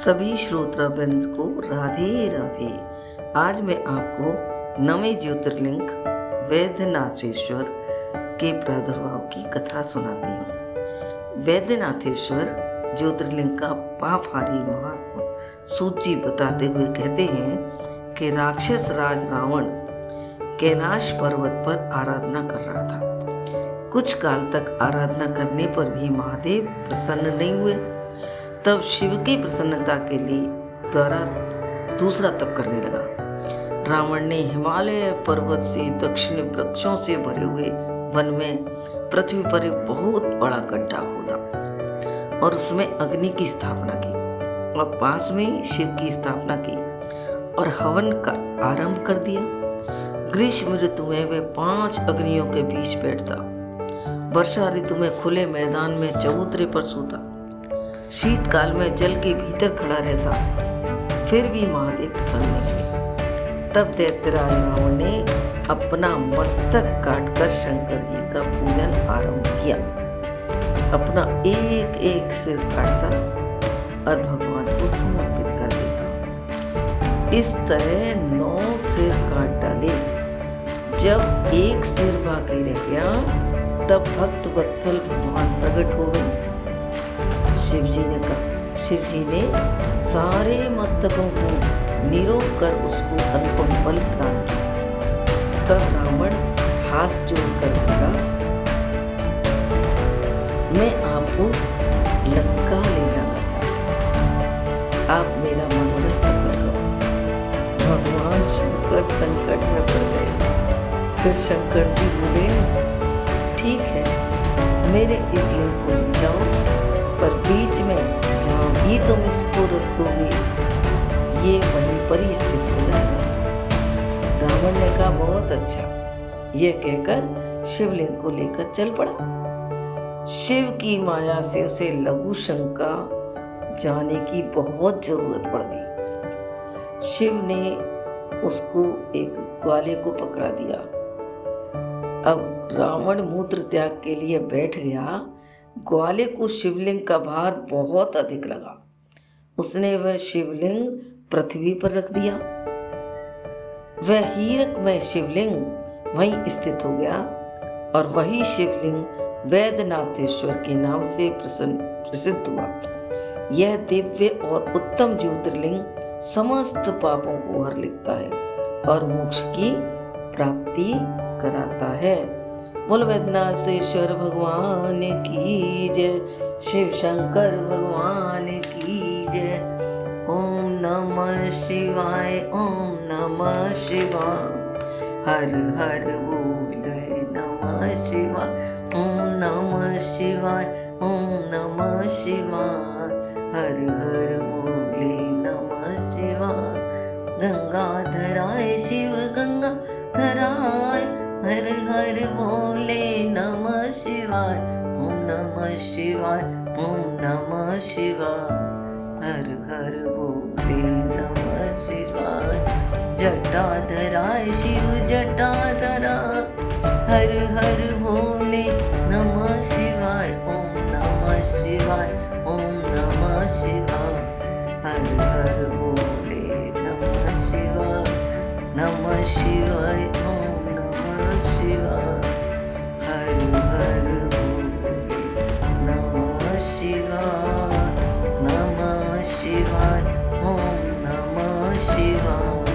सभी श्रोताबंद को राधे राधे। आज मैं आपको नवे ज्योतिर्लिंग वैद्यनाथेश्वर के प्रादुर्भाव की कथा सुनाती हूँ। वैद्यनाथेश्वर ज्योतिर्लिंग का पापहारी महात्मा सूची बताते हुए कहते हैं कि राक्षस राज रावण कैलाश पर्वत पर आराधना कर रहा था। कुछ काल तक आराधना करने पर भी महादेव प्रसन्न नहीं हुए। तब शिव की प्रसन्नता के लिए द्वारा दूसरा तप करने लगा। रावण ने हिमालय पर्वत से दक्षिण वृक्षों से भरे हुए वन में पृथ्वी पर एक बहुत बड़ा गड्ढा खोदा और उसमें अग्नि की स्थापना की और पास में शिव की स्थापना की और हवन का आरंभ कर दिया। ग्रीष्म ऋतु में वे पाँच अग्नियों के बीच बैठता। वर्षा ऋतु में खुले मैदान में चबूतरे पर सोता। शीतकाल में जल के भीतर खड़ा रहता। फिर भी महादेव प्रसन्न हुए तब दैत्यराज रावण ने अपना मस्तक काटकर शंकर जी का पूजन आरंभ किया। अपना एक एक सिर काटता और भगवान को समर्पित कर देता। इस तरह नौ सिर काट डाले। जब एक सिर बाकी रह गया, तब भक्त वत्सल भगवान प्रकट हो गए। शिव जी ने कहा शिव जी ने सारे मस्तकों को निरोग कर उसको अनुपम बल प्रदान किया। तब रावण हाथ जोड़कर बोला, मैं आपको लंका ले जाना चाहता आप मेरा मनोरथ सफल करो भगवान शंकर संकट में पड़ गए। फिर शंकर जी बोले, ठीक है, मेरे इस लिंग को ले जाओ। में जहाँ भी तुम इसको रख दोगे ये वहीं पर ही स्थित हो जाएगा। रावण ने कहा, बहुत अच्छा। यह कहकर शिवलिंग को लेकर चल पड़ा। शिव की माया से उसे लघु शंका जाने की बहुत ज़रूरत पड़ गई। शिव ने उसको एक ग्वाले को पकड़ा दिया। अब रावण मूत्र त्याग के लिए बैठ गया ग्वाले को शिवलिंग का भार बहुत अधिक लगा। उसने वह शिवलिंग पृथ्वी पर रख दिया। वह हीरक में शिवलिंग वहीं स्थित हो गया और वही शिवलिंग वैद्यनाथेश्वर के नाम से प्रसिद्ध हुआ। यह दिव्य और उत्तम ज्योतिर्लिंग समस्त पापों को हर लिखता है और मोक्ष की प्राप्ति कराता है। बोल वैद्यनाथेश्वर भगवान की जय। शिव शंकर भगवान की जय। ओम नमः शिवाय, ओम नमः शिवाय। हर हर बोल नमः शिवाय। ओम नमः शिवाय, ओम नमः शिवाय। हर हर बोले नमः शिवाय। ओम नमः शिवाय ओम नमः शिवाय। हर हर बोले नमः शिवाय। जटाधराय शिव जटाधरा। हर हर बोले नमः शिवाय। ओम नमः शिवाय ओम नमः शिवाय। हर हर she.